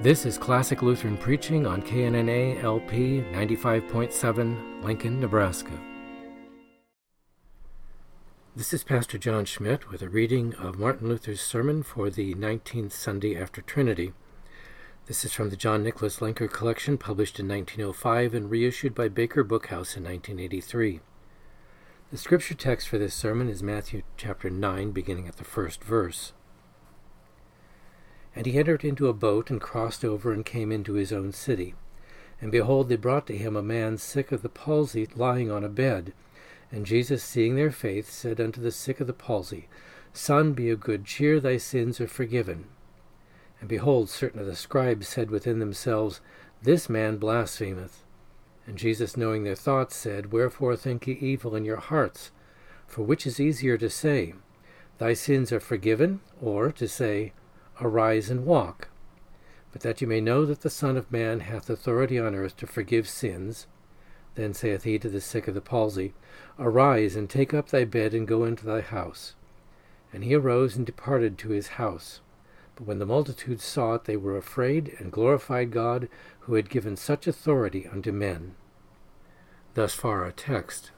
This is Classic Lutheran Preaching on KNNA LP 95.7, Lincoln, Nebraska. This is Pastor John Schmidt with a reading of Martin Luther's sermon for the 19th Sunday after Trinity. This is from the John Nicholas Lenker collection, published in 1905 and reissued by Baker Bookhouse in 1983. The scripture text for this sermon is Matthew chapter 9, beginning at the first verse. And he entered into a boat and crossed over and came into his own city. And behold, they brought to him a man sick of the palsy lying on a bed. And Jesus, seeing their faith, said unto the sick of the palsy, Son, be of good cheer, thy sins are forgiven. And behold, certain of the scribes said within themselves, This man blasphemeth. And Jesus, knowing their thoughts, said, Wherefore think ye evil in your hearts? For which is easier to say, Thy sins are forgiven, or to say, Arise and walk. But that you may know that the Son of Man hath authority on earth to forgive sins. Then saith he to the sick of the palsy, Arise and take up thy bed and go into thy house. And he arose and departed to his house. But when the multitude saw it, they were afraid, and glorified God, who had given such authority unto men. Thus far our text.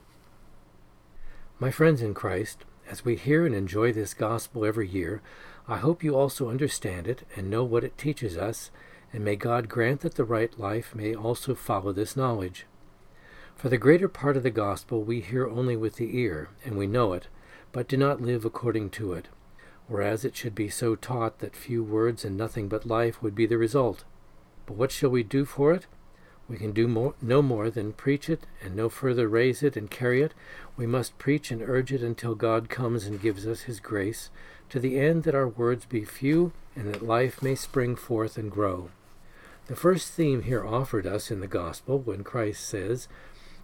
My friends in Christ, as we hear and enjoy this gospel every year, I hope you also understand it and know what it teaches us, and may God grant that the right life may also follow this knowledge. For the greater part of the gospel we hear only with the ear, and we know it, but do not live according to it, whereas it should be so taught that few words and nothing but life would be the result. But what shall we do for it? We can do more, no more than preach it, and no further raise it and carry it. We must preach and urge it until God comes and gives us his grace, to the end that our words be few and that life may spring forth and grow. The first theme here offered us in the Gospel, when Christ says,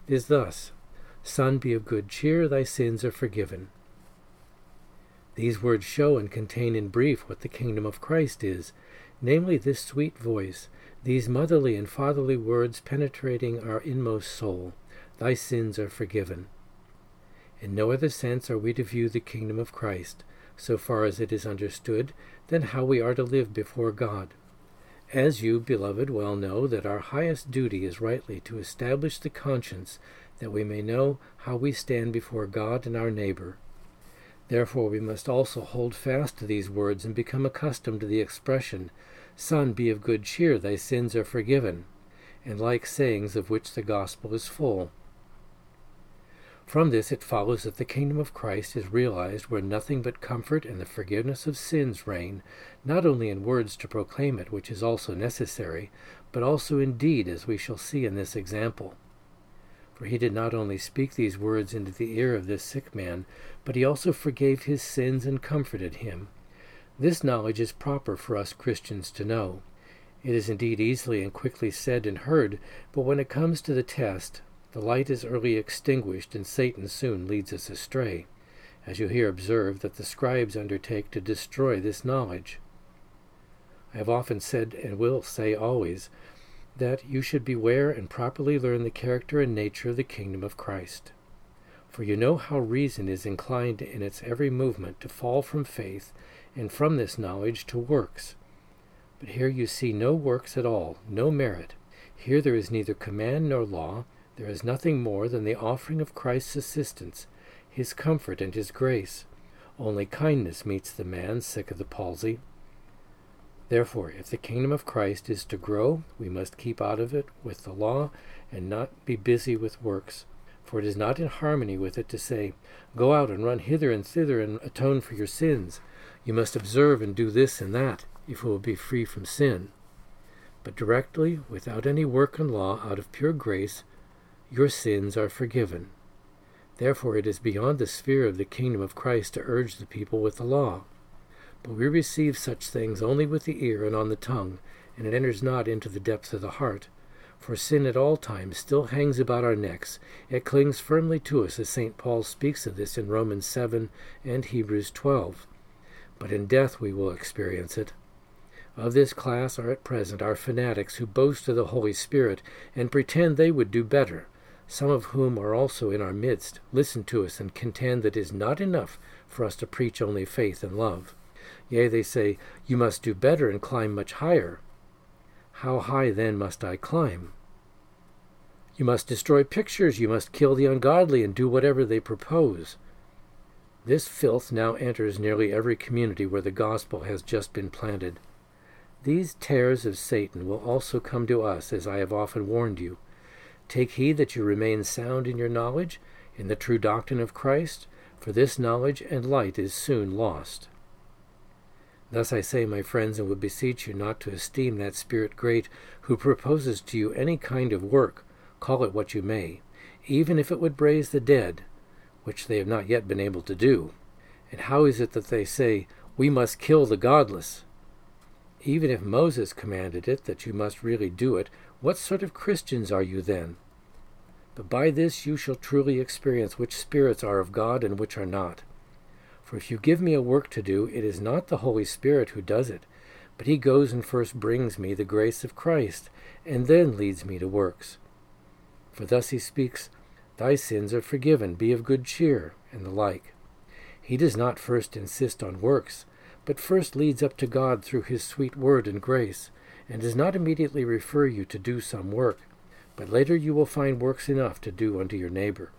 is thus Son, be of good cheer, thy sins are forgiven. These words show and contain in brief what the kingdom of Christ is, namely this sweet voice, these motherly and fatherly words penetrating our inmost soul Thy sins are forgiven. In no other sense are we to view the kingdom of Christ so far as it is understood, than how we are to live before God. As you, beloved, well know that our highest duty is rightly to establish the conscience, that we may know how we stand before God and our neighbor. Therefore we must also hold fast to these words and become accustomed to the expression, Son, be of good cheer, thy sins are forgiven, and like sayings of which the gospel is full. From this it follows that the kingdom of Christ is realized where nothing but comfort and the forgiveness of sins reign, not only in words to proclaim it, which is also necessary, but also in deed, as we shall see in this example. For he did not only speak these words into the ear of this sick man, but he also forgave his sins and comforted him. This knowledge is proper for us Christians to know. It is indeed easily and quickly said and heard, but when it comes to the test, the light is early extinguished, and Satan soon leads us astray, as you here observe that the scribes undertake to destroy this knowledge. I have often said, and will say always, that you should beware and properly learn the character and nature of the kingdom of Christ. For you know how reason is inclined in its every movement to fall from faith, and from this knowledge to works. But here you see no works at all, no merit. Here there is neither command nor law, there is nothing more than the offering of Christ's assistance, his comfort, and his grace. Only kindness meets the man sick of the palsy. Therefore, if the kingdom of Christ is to grow, we must keep out of it with the law and not be busy with works. For it is not in harmony with it to say, Go out and run hither and thither and atone for your sins. You must observe and do this and that, if you will be free from sin. But directly, without any work and law, out of pure grace, your sins are forgiven. Therefore, it is beyond the sphere of the kingdom of Christ to urge the people with the law. But we receive such things only with the ear and on the tongue, and it enters not into the depths of the heart. For sin at all times still hangs about our necks. It clings firmly to us, as St. Paul speaks of this in Romans 7 and Hebrews 12. But in death we will experience it. Of this class are at present our fanatics who boast of the Holy Spirit and pretend they would do better some of whom are also in our midst, listen to us and contend that it is not enough for us to preach only faith and love. Yea, they say, You must do better and climb much higher. How high then must I climb? You must destroy pictures, you must kill the ungodly, and do whatever they propose. This filth now enters nearly every community where the gospel has just been planted. These tares of Satan will also come to us, as I have often warned you. Take heed that you remain sound in your knowledge, in the true doctrine of Christ, for this knowledge and light is soon lost. Thus I say, my friends, and would beseech you not to esteem that Spirit great who proposes to you any kind of work, call it what you may, even if it would raise the dead, which they have not yet been able to do. And how is it that they say, We must kill the godless? Even if Moses commanded it, that you must really do it, what sort of Christians are you then? But by this you shall truly experience which spirits are of God and which are not. For if you give me a work to do, it is not the Holy Spirit who does it, but he goes and first brings me the grace of Christ, and then leads me to works. For thus he speaks, Thy sins are forgiven, be of good cheer, and the like. He does not first insist on works, but first leads up to God through his sweet word and grace, and does not immediately refer you to do some work, but later you will find works enough to do unto your neighbor.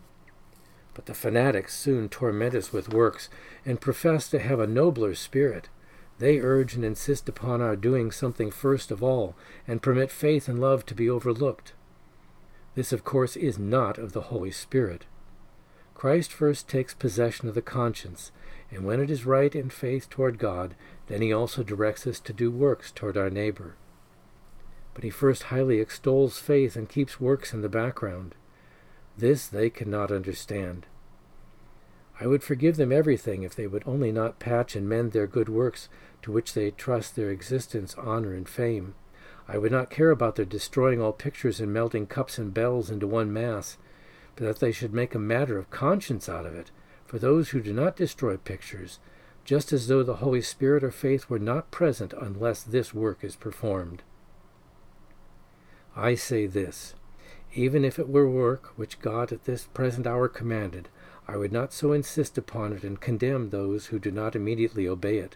But the fanatics soon torment us with works, and profess to have a nobler spirit. They urge and insist upon our doing something first of all, and permit faith and love to be overlooked. This, of course, is not of the Holy Spirit. Christ first takes possession of the conscience, and when it is right in faith toward God, then he also directs us to do works toward our neighbor. But he first highly extols faith and keeps works in the background. This they cannot understand. I would forgive them everything if they would only not patch and mend their good works to which they trust their existence, honor, and fame. I would not care about their destroying all pictures and melting cups and bells into one mass, but that they should make a matter of conscience out of it, for those who do not destroy pictures, just as though the Holy Spirit or faith were not present unless this work is performed. I say this even if it were work which God at this present hour commanded, I would not so insist upon it and condemn those who do not immediately obey it,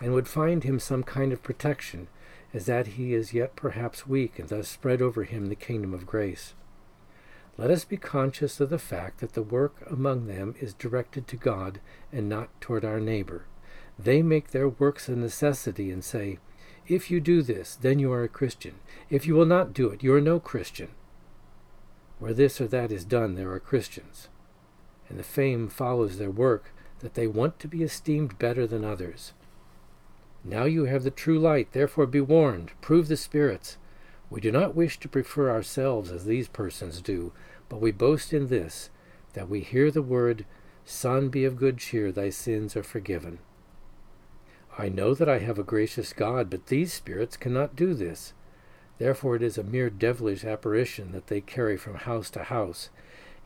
and would find him some kind of protection as that he is yet perhaps weak, and thus spread over him the kingdom of grace. Let us be conscious of the fact that the work among them is directed to God and not toward our neighbor. They make their works a necessity and say, If you do this, then you are a Christian. If you will not do it, you are no Christian. Where this or that is done, there are Christians. And the fame follows their work that they want to be esteemed better than others. Now you have the true light, therefore be warned, prove the spirits. We do not wish to prefer ourselves as these persons do, but we boast in this, that we hear the word, Son, be of good cheer, thy sins are forgiven. I know that I have a gracious God, but these spirits cannot do this. Therefore it is a mere devilish apparition that they carry from house to house.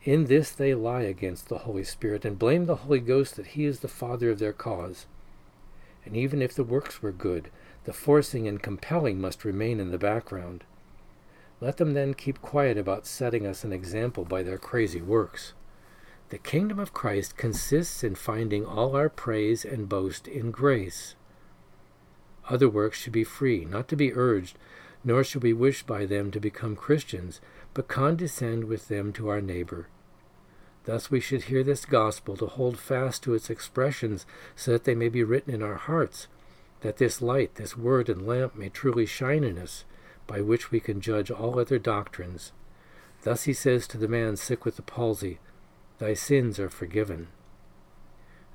In this they lie against the Holy Spirit, and blame the Holy Ghost that he is the father of their cause and even if the works were good, the forcing and compelling must remain in the background. Let them then keep quiet about setting us an example by their crazy works. The kingdom of Christ consists in finding all our praise and boast in grace. Other works should be free, not to be urged, nor should we wish by them to become Christians, but condescend with them to our neighbor. Thus we should hear this gospel to hold fast to its expressions so that they may be written in our hearts, that this light, this word and lamp may truly shine in us, by which we can judge all other doctrines. Thus he says to the man sick with the palsy, Thy sins are forgiven.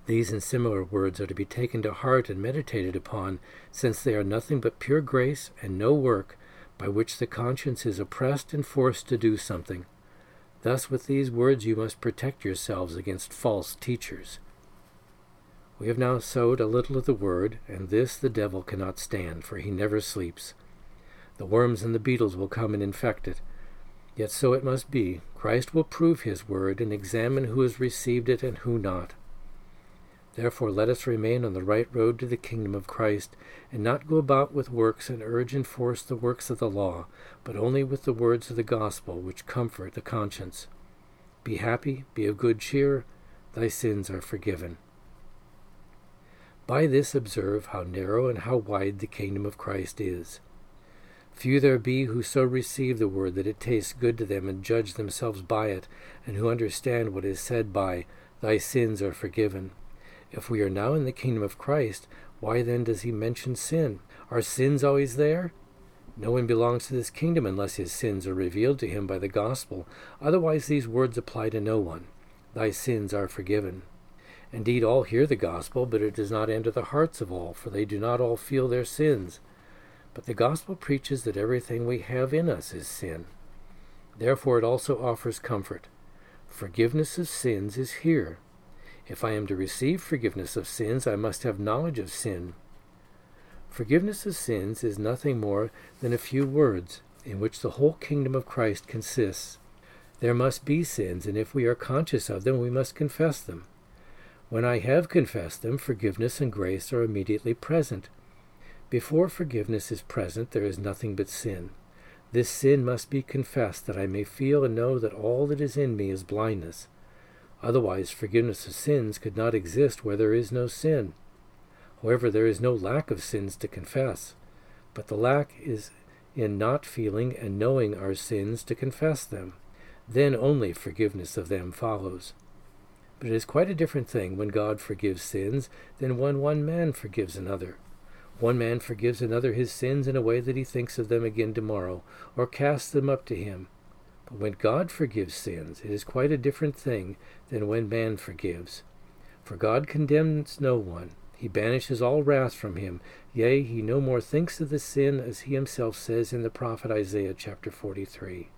These and similar words are to be taken to heart and meditated upon, since they are nothing but pure grace and no work by which the conscience is oppressed and forced to do something. Thus, with these words, you must protect yourselves against false teachers. We have now sowed a little of the word, and this the devil cannot stand, for he never sleeps. The worms and the beetles will come and infect it. Yet so it must be. Christ will prove his word and examine who has received it and who not. Therefore, let us remain on the right road to the kingdom of Christ, and not go about with works and urge and force the works of the law, but only with the words of the gospel which comfort the conscience. Be happy, be of good cheer, thy sins are forgiven. By this observe how narrow and how wide the kingdom of Christ is. Few there be who so receive the word that it tastes good to them and judge themselves by it, and who understand what is said by, Thy sins are forgiven. If we are now in the kingdom of Christ, why then does he mention sin? Are sins always there? No one belongs to this kingdom unless his sins are revealed to him by the gospel. Otherwise, these words apply to no one. Thy sins are forgiven. Indeed, all hear the gospel, but it does not enter the hearts of all, for they do not all feel their sins. But the gospel preaches that everything we have in us is sin. Therefore, it also offers comfort. Forgiveness of sins is here. If I am to receive forgiveness of sins, I must have knowledge of sin. Forgiveness of sins is nothing more than a few words in which the whole kingdom of Christ consists. There must be sins, and if we are conscious of them, we must confess them. When I have confessed them, forgiveness and grace are immediately present. Before forgiveness is present, there is nothing but sin. This sin must be confessed that I may feel and know that all that is in me is blindness. Otherwise, forgiveness of sins could not exist where there is no sin. However, there is no lack of sins to confess, but the lack is in not feeling and knowing our sins to confess them. Then only forgiveness of them follows. But it is quite a different thing when God forgives sins than when one man forgives another. One man forgives another his sins in a way that he thinks of them again tomorrow, or casts them up to him. But when God forgives sins, it is quite a different thing than when man forgives. For God condemns no one. He banishes all wrath from him. Yea, he no more thinks of the sin, as he himself says in the prophet Isaiah chapter 43.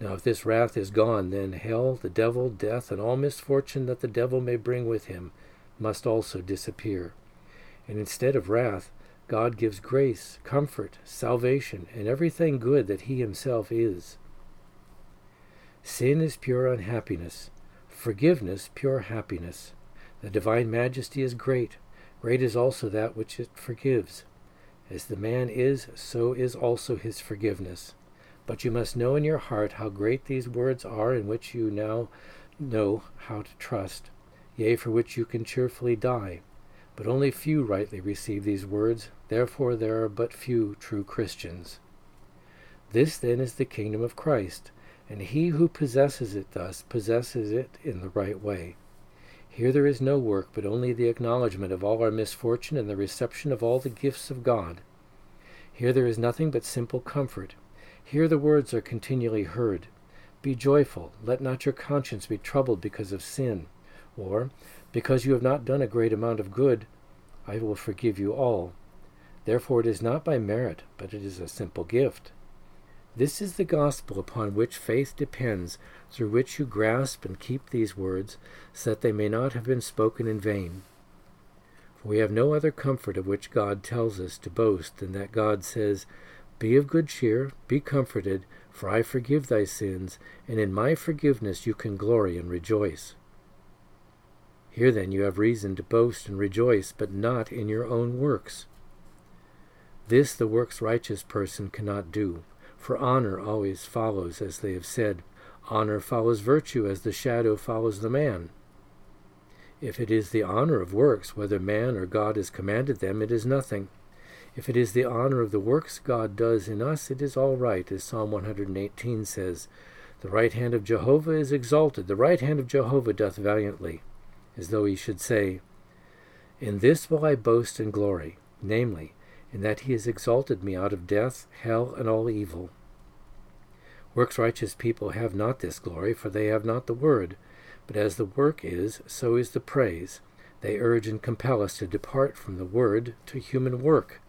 Now, if this wrath is gone, then hell, the devil, death, and all misfortune that the devil may bring with him must also disappear. And instead of wrath, God gives grace, comfort, salvation, and everything good that He Himself is. Sin is pure unhappiness, forgiveness pure happiness. The divine majesty is great, great is also that which it forgives. As the man is, so is also his forgiveness. But you must know in your heart how great these words are in which you now know how to trust, yea, for which you can cheerfully die. But only few rightly receive these words, therefore there are but few true Christians. This then is the kingdom of Christ, and he who possesses it thus possesses it in the right way. Here there is no work, but only the acknowledgement of all our misfortune and the reception of all the gifts of God. Here there is nothing but simple comfort. Here the words are continually heard. Be joyful, let not your conscience be troubled because of sin. Or, because you have not done a great amount of good, I will forgive you all. Therefore it is not by merit, but it is a simple gift. This is the gospel upon which faith depends, through which you grasp and keep these words, so that they may not have been spoken in vain. For we have no other comfort of which God tells us to boast than that God says, Be of good cheer, be comforted, for I forgive thy sins, and in my forgiveness you can glory and rejoice. Here then you have reason to boast and rejoice, but not in your own works. This the works righteous person cannot do, for honor always follows, as they have said, honor follows virtue as the shadow follows the man. If it is the honor of works, whether man or God has commanded them, it is nothing. If it is the honor of the works God does in us, it is all right, as Psalm 118 says. The right hand of Jehovah is exalted, the right hand of Jehovah doth valiantly as though he should say, In this will I boast and glory, namely, in that he has exalted me out of death, hell, and all evil. Works righteous people have not this glory, for they have not the word. But as the work is, so is the praise. They urge and compel us to depart from the word to human work.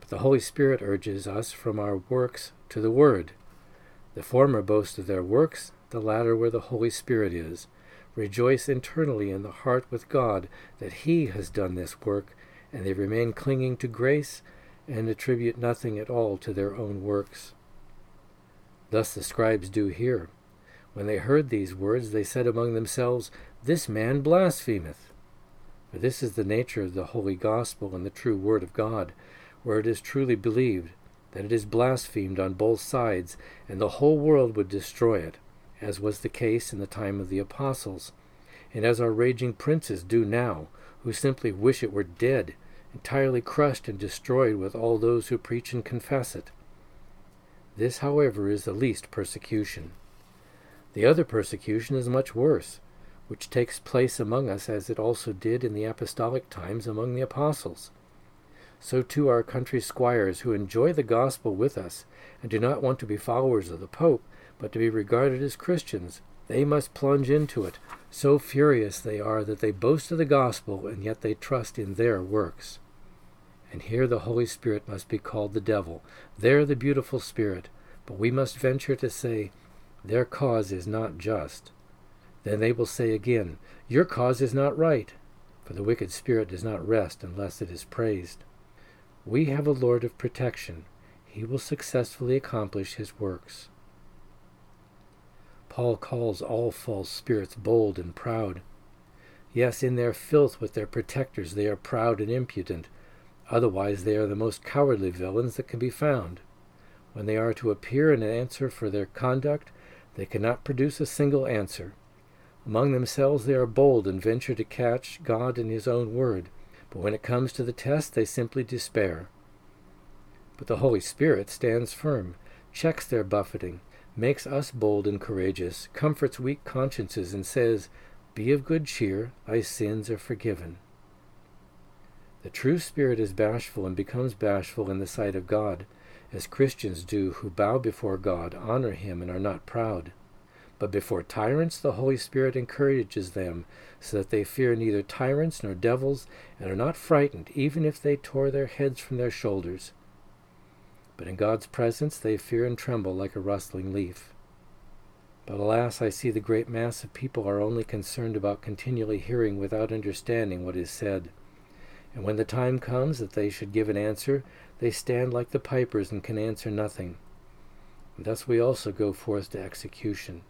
But the Holy Spirit urges us from our works to the word. The former boast of their works, the latter where the Holy Spirit is. Rejoice internally in the heart with God that He has done this work, and they remain clinging to grace and attribute nothing at all to their own works. Thus the scribes do here. When they heard these words, they said among themselves, This man blasphemeth. For this is the nature of the holy gospel and the true word of God, where it is truly believed, that it is blasphemed on both sides, and the whole world would destroy it as was the case in the time of the apostles, and as our raging princes do now, who simply wish it were dead entirely crushed and destroyed with all those who preach and confess it. This, however, is the least persecution. The other persecution is much worse, which takes place among us as it also did in the apostolic times among the apostles. So too our country squires who enjoy the gospel with us and do not want to be followers of the Pope, but to be regarded as Christians, they must plunge into it. So furious they are that they boast of the gospel, and yet they trust in their works. And here the Holy Spirit must be called the devil, there the beautiful Spirit, but we must venture to say, their cause is not just. Then they will say again, Your cause is not right, for the wicked spirit does not rest unless it is praised. We have a Lord of protection. He will successfully accomplish his works. Paul calls all false spirits bold and proud. Yes, in their filth with their protectors they are proud and impudent. Otherwise they are the most cowardly villains that can be found. When they are to appear and answer for their conduct, they cannot produce a single answer. Among themselves they are bold and venture to catch God in his own word, but when it comes to the test they simply despair. But the Holy Spirit stands firm, checks their buffeting, makes us bold and courageous, comforts weak consciences, and says, Be of good cheer, thy sins are forgiven. The true spirit is bashful and becomes bashful in the sight of God, as Christians do who bow before God, honor him, and are not proud. But before tyrants the Holy Spirit encourages them, so that they fear neither tyrants nor devils, and are not frightened, even if they tore their heads from their shoulders but in God's presence they fear and tremble like a rustling leaf. But alas, I see the great mass of people are only concerned about continually hearing without understanding what is said. And when the time comes that they should give an answer, they stand like the pipers and can answer nothing. And thus we also go forth to execution.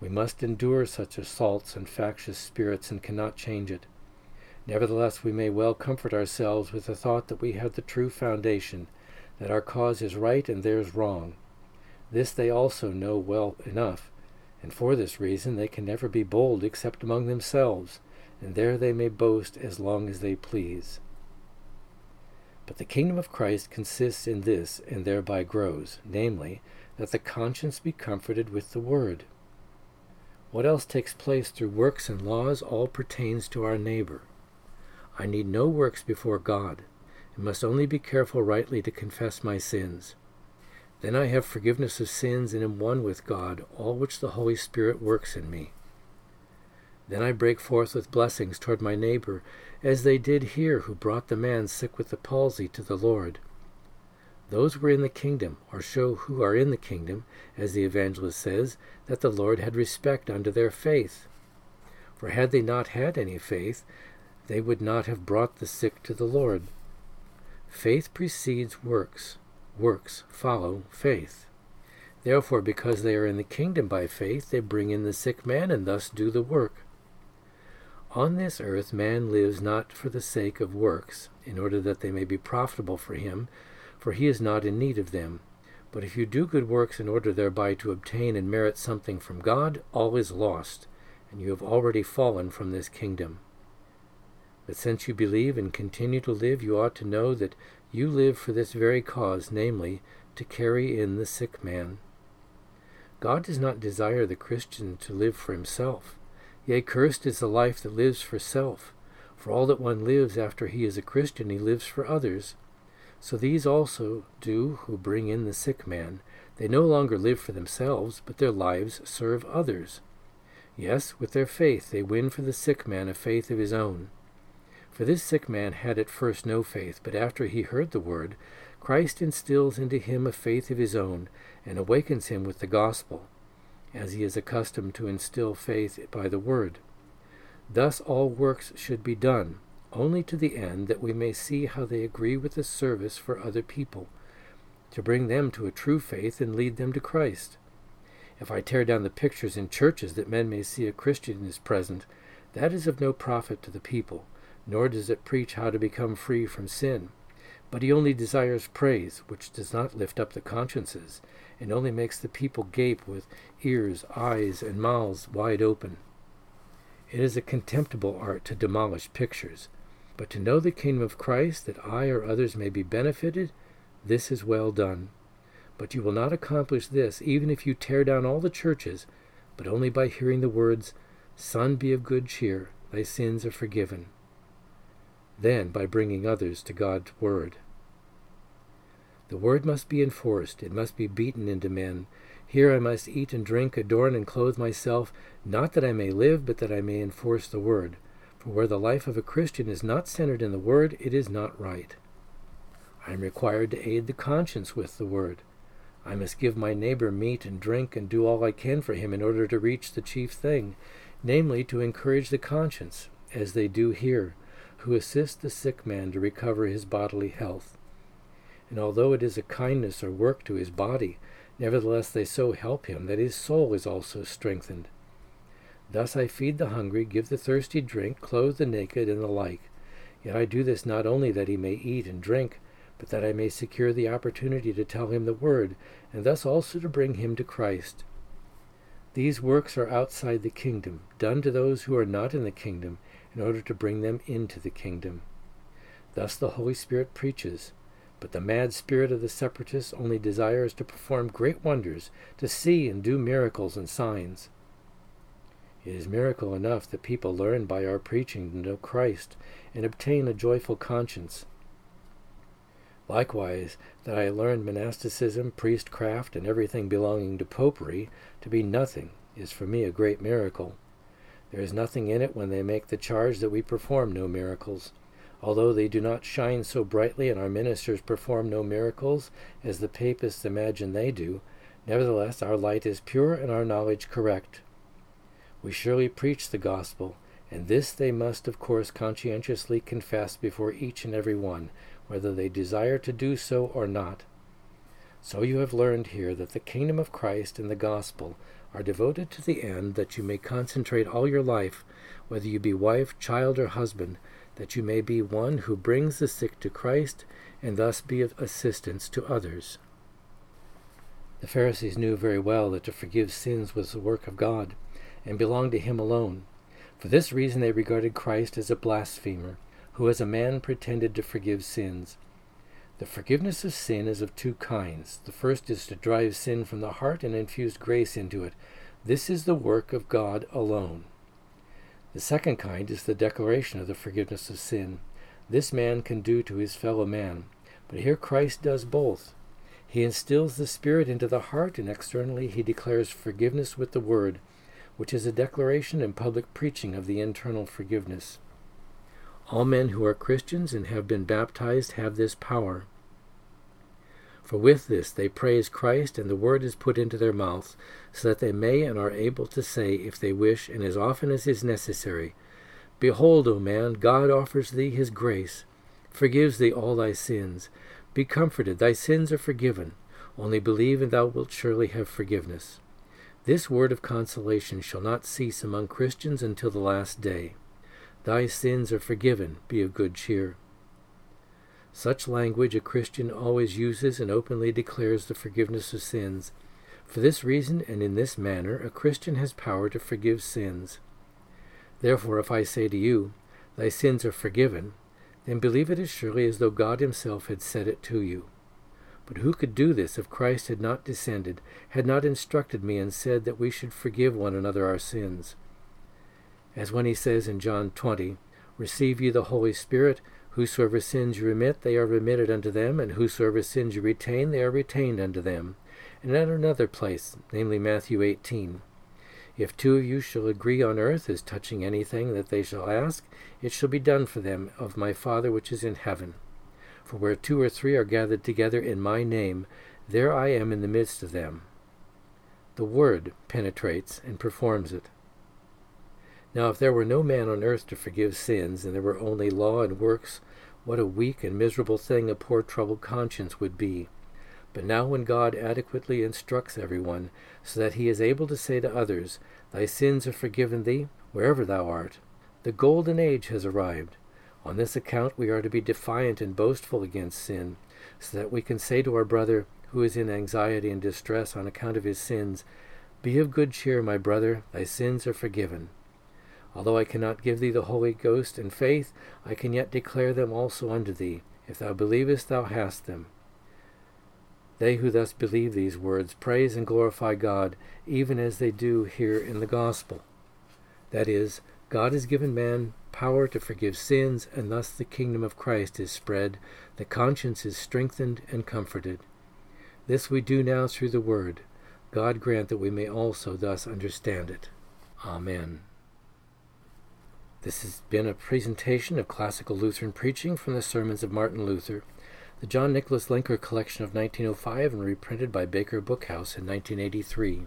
We must endure such assaults and factious spirits and cannot change it. Nevertheless, we may well comfort ourselves with the thought that we have the true foundation, that our cause is right and theirs wrong. This they also know well enough, and for this reason they can never be bold except among themselves, and there they may boast as long as they please. But the kingdom of Christ consists in this, and thereby grows, namely, that the conscience be comforted with the word. What else takes place through works and laws all pertains to our neighbor. I need no works before God and must only be careful rightly to confess my sins. Then I have forgiveness of sins and am one with God, all which the Holy Spirit works in me. Then I break forth with blessings toward my neighbor, as they did here who brought the man sick with the palsy to the Lord. Those were in the kingdom, or show who are in the kingdom, as the evangelist says, that the Lord had respect unto their faith. For had they not had any faith, they would not have brought the sick to the Lord. Faith precedes works, works follow faith. Therefore, because they are in the kingdom by faith, they bring in the sick man and thus do the work. On this earth, man lives not for the sake of works, in order that they may be profitable for him, for he is not in need of them. But if you do good works in order thereby to obtain and merit something from God, all is lost, and you have already fallen from this kingdom. But since you believe and continue to live, you ought to know that you live for this very cause, namely, to carry in the sick man. God does not desire the Christian to live for himself. Yea, cursed is the life that lives for self. For all that one lives after he is a Christian, he lives for others. So these also do who bring in the sick man. They no longer live for themselves, but their lives serve others. Yes, with their faith they win for the sick man a faith of his own. For this sick man had at first no faith, but after he heard the word, Christ instills into him a faith of his own, and awakens him with the gospel, as he is accustomed to instill faith by the word. Thus all works should be done, only to the end that we may see how they agree with the service for other people, to bring them to a true faith and lead them to Christ. If I tear down the pictures in churches that men may see a Christian is present, that is of no profit to the people nor does it preach how to become free from sin. But he only desires praise, which does not lift up the consciences, and only makes the people gape with ears, eyes, and mouths wide open. It is a contemptible art to demolish pictures, But to know the kingdom of Christ, that I or others may be benefited, this is well done. But you will not accomplish this even if you tear down all the churches, but only by hearing the words, Son, be of good cheer, thy sins are forgiven. Then by bringing others to God's word. The word must be enforced, it must be beaten into men. Here I must eat and drink, adorn and clothe myself, not that I may live, but that I may enforce the word. For where the life of a Christian is not centered in the Word, it is not right. I am required to aid the conscience with the Word. I must give my neighbor meat and drink and do all I can for him in order to reach the chief thing, namely, to encourage the conscience, as they do here, who assist the sick man to recover his bodily health. And although it is a kindness or work to his body, nevertheless they so help him that his soul is also strengthened. Thus I feed the hungry, give the thirsty drink, clothe the naked, and the like. Yet I do this not only that he may eat and drink, but that I may secure the opportunity to tell him the word, and thus also to bring him to Christ. These works are outside the kingdom, done to those who are not in the kingdom, in order to bring them into the kingdom. Thus the Holy Spirit preaches, but the mad spirit of the separatists only desires to perform great wonders, to see and do miracles and signs. It is miracle enough that people learn by our preaching to know Christ and obtain a joyful conscience. Likewise, that I learned monasticism, priestcraft, and everything belonging to popery to be nothing is for me a great miracle. There is nothing in it when they make the charge that we perform no miracles. Although they do not shine so brightly and our ministers perform no miracles as the papists imagine they do, nevertheless our light is pure and our knowledge correct. We surely preach the gospel, and this they must, of course, conscientiously confess before each and every one, whether they desire to do so or not. So you have learned here that the kingdom of Christ and the gospel are devoted to the end that you may concentrate all your life, whether you be wife, child, or husband, that you may be one who brings the sick to Christ and thus be of assistance to others. The Pharisees knew very well that to forgive sins was the work of God and belonged to him alone. For this reason they regarded Christ as a blasphemer, who as a man pretended to forgive sins. The forgiveness of sin is of two kinds. The first is to drive sin from the heart and infuse grace into it. This is the work of God alone. The second kind is the declaration of the forgiveness of sin. This man can do to his fellow man. But here Christ does both. He instills the Spirit into the heart, and externally he declares forgiveness with the word which is a declaration and public preaching of the internal forgiveness. All men who are Christians and have been baptized have this power. For with this they praise Christ, and the word is put into their mouths, so that they may and are able to say, if they wish, and as often as is necessary, Behold, O man, God offers thee his grace, forgives thee all thy sins. Be comforted, thy sins are forgiven. Only believe, and thou wilt surely have forgiveness. This word of consolation shall not cease among Christians until the last day. Thy sins are forgiven, be of good cheer. Such language a Christian always uses and openly declares the forgiveness of sins. For this reason and in this manner, a Christian has power to forgive sins. Therefore, if I say to you, Thy sins are forgiven, then believe it as surely as though God Himself had said it to you. But who could do this if Christ had not descended, had not instructed me, and said that we should forgive one another our sins? As when he says in John 20, Receive ye the Holy Spirit, whosoever sins you remit, they are remitted unto them, and whosoever sins you retain, they are retained unto them. And at another place, namely Matthew 18, If two of you shall agree on earth as touching anything that they shall ask, it shall be done for them of my Father which is in heaven. For where two or three are gathered together in my name, there I am in the midst of them. The Word penetrates and performs it. Now, if there were no man on earth to forgive sins, and there were only law and works, what a weak and miserable thing a poor troubled conscience would be. But now, when God adequately instructs everyone, so that he is able to say to others, Thy sins are forgiven thee, wherever thou art, the golden age has arrived. On this account we are to be defiant and boastful against sin, so that we can say to our brother who is in anxiety and distress on account of his sins, Be of good cheer, my brother, thy sins are forgiven. Although I cannot give thee the Holy Ghost and faith, I can yet declare them also unto thee. If thou believest, thou hast them. They who thus believe these words praise and glorify God, even as they do here in the Gospel. That is, God has given man power to forgive sins, and thus the kingdom of Christ is spread, the conscience is strengthened and comforted. This we do now through the Word. God grant that we may also thus understand it. Amen. This has been a presentation of classical Lutheran preaching from the sermons of Martin Luther, the John Nicholas Lenker collection of 1905 and reprinted by Baker Bookhouse in 1983.